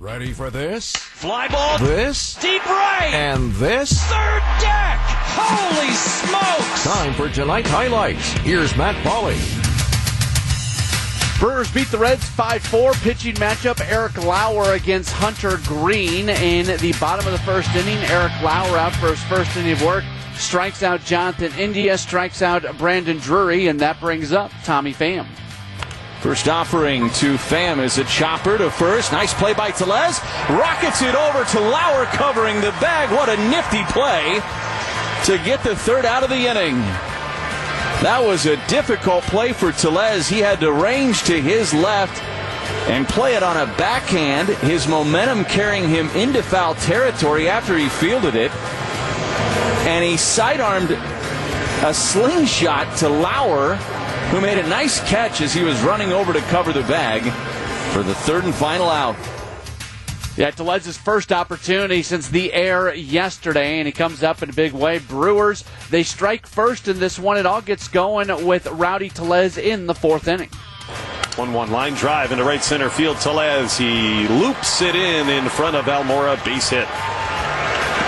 Ready for this? Fly ball. This? Deep right. And this? Third deck. Holy smokes. Time for tonight's highlights. Here's Matt Pauley. Brewers beat the Reds 5-4. Pitching matchup, Eric Lauer against Hunter Greene in the bottom of the first inning. Eric Lauer out for his first inning of work. Strikes out Jonathan India, strikes out Brandon Drury, and that brings up Tommy Pham. First offering to Pham is a chopper to first. Nice play by Tellez. Rockets it over to Lauer covering the bag. What a nifty play to get the third out of the inning. That was a difficult play for Tellez. He had to range to his left and play it on a backhand. His momentum carrying him into foul territory after he fielded it. And he sidearmed a slingshot to Lauer, who made a nice catch as he was running over to cover the bag for the third and final out. Yeah, Tellez's first opportunity since the air yesterday, and he comes up in a big way. Brewers, they strike first in this one. It all gets going with Rowdy Tellez in the fourth inning. 1 1 line drive into right center field. Tellez, he loops it in in front of Almora. Base hit.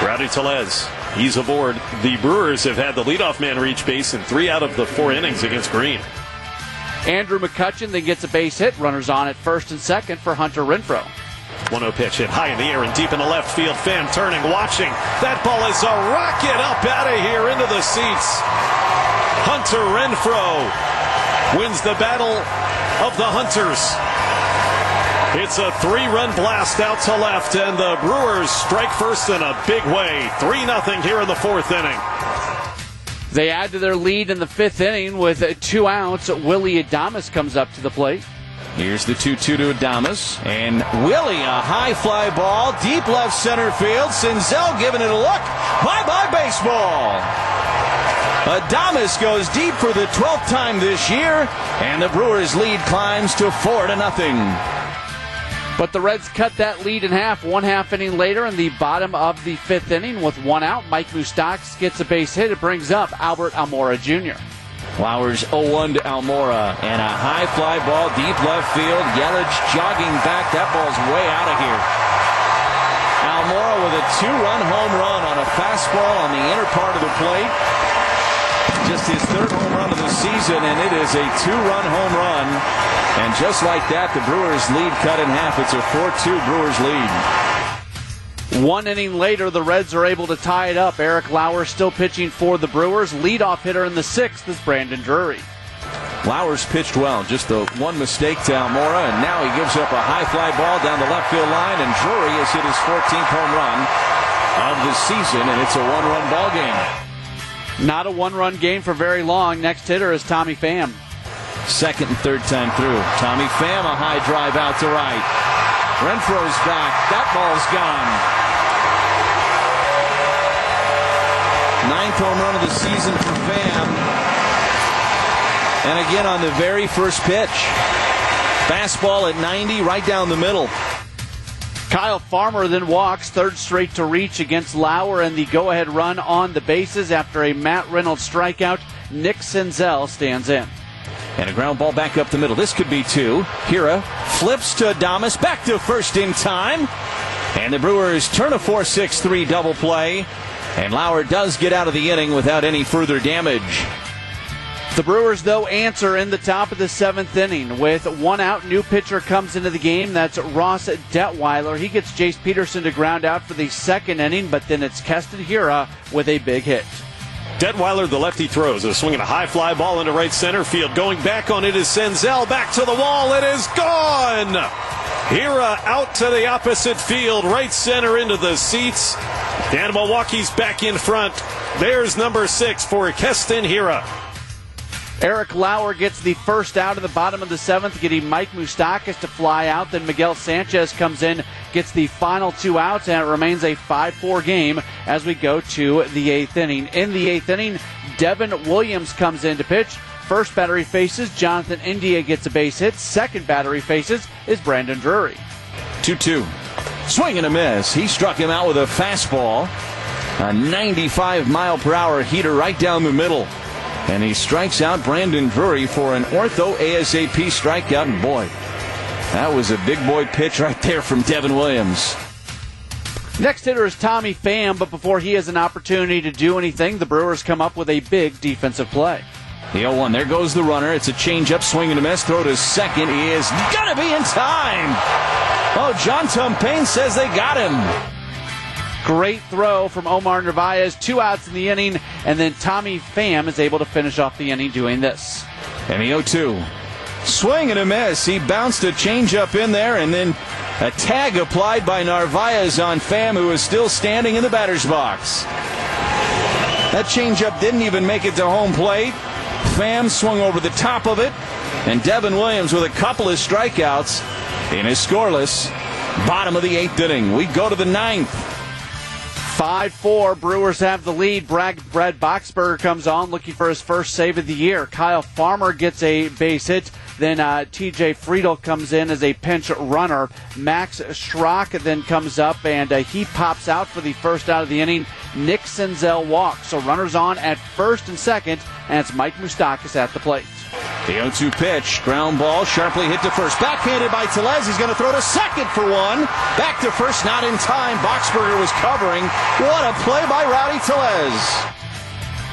Rowdy Tellez, he's aboard. The Brewers have had the leadoff man reach base in three out of the four innings against Greene. Andrew McCutchen then gets a base hit. Runners on at first and second for Hunter Renfroe. 1 0 pitch hit high in the air and deep in the left field. Pham turning, watching. That ball is a rocket up out of here into the seats. Hunter Renfroe wins the battle of the Hunters. It's a three run blast out to left, and the Brewers strike first in a big way. 3 0 here in the fourth inning. They add to their lead in the fifth inning with uh, two outs. Willie Adames comes up to the plate. Here's the 2 2 to Adames. And Willie, a high fly ball, deep left center field. Senzel giving it a look. Bye bye, baseball. Adames goes deep for the 12th time this year, and the Brewers' lead climbs to 4 to nothing. But the Reds cut that lead in half one half inning later in the bottom of the fifth inning with one out. Mike Moustakas gets a base hit. It brings up Albert Almora Jr. Flowers 0-1 to Almora and a high fly ball deep left field. Yelich jogging back. That ball's way out of here. Almora with a two-run home run on a fastball on the inner part of the plate. Just his third home run of the season, and it is a two-run home run. And just like that, the Brewers lead cut in half. It's a 4-2 Brewers lead. One inning later, the Reds are able to tie it up. Eric Lauer still pitching for the Brewers. Leadoff hitter in the sixth is Brandon Drury. Lauer's pitched well, just the one mistake to Almora, and now he gives up a high fly ball down the left field line, and Drury has hit his 14th home run of the season, and it's a one-run ball game. Not a one-run game for very long. Next hitter is Tommy Pham. Second and third time through. Tommy Pham, a high drive out to right. Renfroe's back. That ball's gone. Ninth home run of the season for Pham. And again on the very first pitch. Fastball at 90, right down the middle. Kyle Farmer then walks third straight to reach against Lauer and the go ahead run on the bases after a Matt Reynolds strikeout. Nick Senzel stands in. And a ground ball back up the middle. This could be two. Hiura flips to Adames, back to first in time. And the Brewers turn a 4 6 3 double play. And Lauer does get out of the inning without any further damage. The Brewers, though, answer in the top of the seventh inning with one out. New pitcher comes into the game. That's Ross Detwiler. He gets Jace Peterson to ground out for the second inning, but then it's Keston Hiura with a big hit. Detwiler, the lefty, throws a swinging a high fly ball into right center field. Going back on it is Senzel. Back to the wall. It is gone. Hiura out to the opposite field, right center into the seats. And Milwaukee's back in front. There's number six for Keston Hiura. Eric Lauer gets the first out in the bottom of the seventh, getting Mike Moustakas to fly out. Then Miguel Sanchez comes in, gets the final two outs, and it remains a 5 4 game as we go to the eighth inning. In the eighth inning, Devin Williams comes in to pitch. First battery faces, Jonathan India gets a base hit. Second battery faces is Brandon Drury. 2 2. Swing and a miss. He struck him out with a fastball. A 95 mile per hour heater right down the middle. And he strikes out Brandon Drury for an ortho ASAP strikeout. And boy, That was a big boy pitch right there from Devin Williams. Next hitter is Tommy Pham, but before he has an opportunity to do anything, the Brewers come up with a big defensive play. The 0 1. There goes the runner. It's a changeup, swing and a miss. Throw to second. He is going to be in time. Oh, John Tumpane says they got him. Great throw from Omar Narvaez. Two outs in the inning, and then Tommy Pham is able to finish off the inning doing this. And the 0 2. Swing and a miss. He bounced a changeup in there, and then a tag applied by Narvaez on Pham, who is still standing in the batter's box. That changeup didn't even make it to home plate. Pham swung over the top of it, and Devin Williams with a couple of strikeouts in his scoreless bottom of the eighth inning. We go to the ninth. 5 4. Brewers have the lead. Brad, Brad Boxberger comes on looking for his first save of the year. Kyle Farmer gets a base hit. Then uh, TJ Friedl comes in as a pinch runner. Max Schrock then comes up and uh, he pops out for the first out of the inning. Nick Senzel walks. So runners on at first and second, and it's Mike Moustakas at the plate. The 0 2 pitch, ground ball, sharply hit to first. Backhanded by Tellez. He's going to throw to second for one. Back to first, not in time. Boxberger was covering. What a play by Rowdy Tellez.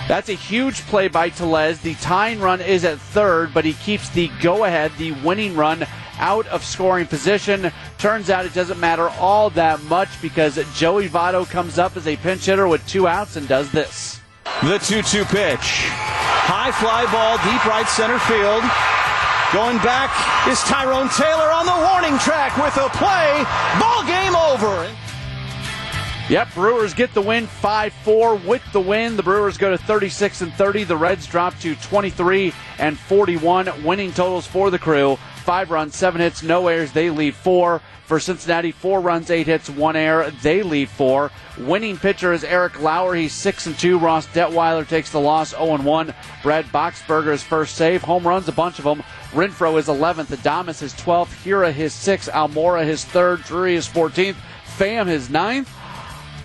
That's a huge play by Tellez. The tying run is at third, but he keeps the go ahead, the winning run out of scoring position. Turns out it doesn't matter all that much because Joey Votto comes up as a pinch hitter with two outs and does this. The 2 2 pitch. High fly ball, deep right center field. Going back is Tyrone Taylor on the warning track with a play. Ball game over. Yep, Brewers get the win 5-4 with the win. The Brewers go to 36 and 30. The Reds drop to 23 and 41. Winning totals for the crew: five runs, seven hits, no errors. They leave four. For Cincinnati, four runs, eight hits, one error. They leave four. Winning pitcher is Eric Lauer. He's six and two. Ross Detwiler takes the loss, 0 and one. Brad Boxberger's first save. Home runs, a bunch of them. Renfroe is 11th. Adames is 12th. Hiura his 6th. Almora his 3rd. Drury is 14th. Pham his 9th.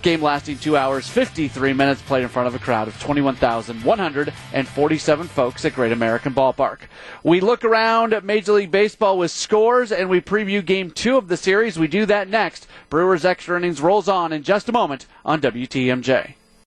Game lasting 2 hours, 53 minutes, played in front of a crowd of 21,147 folks at Great American Ballpark. We look around at Major League Baseball with scores and we preview game two of the series. We do that next. Brewers Extra Innings rolls on in just a moment on WTMJ.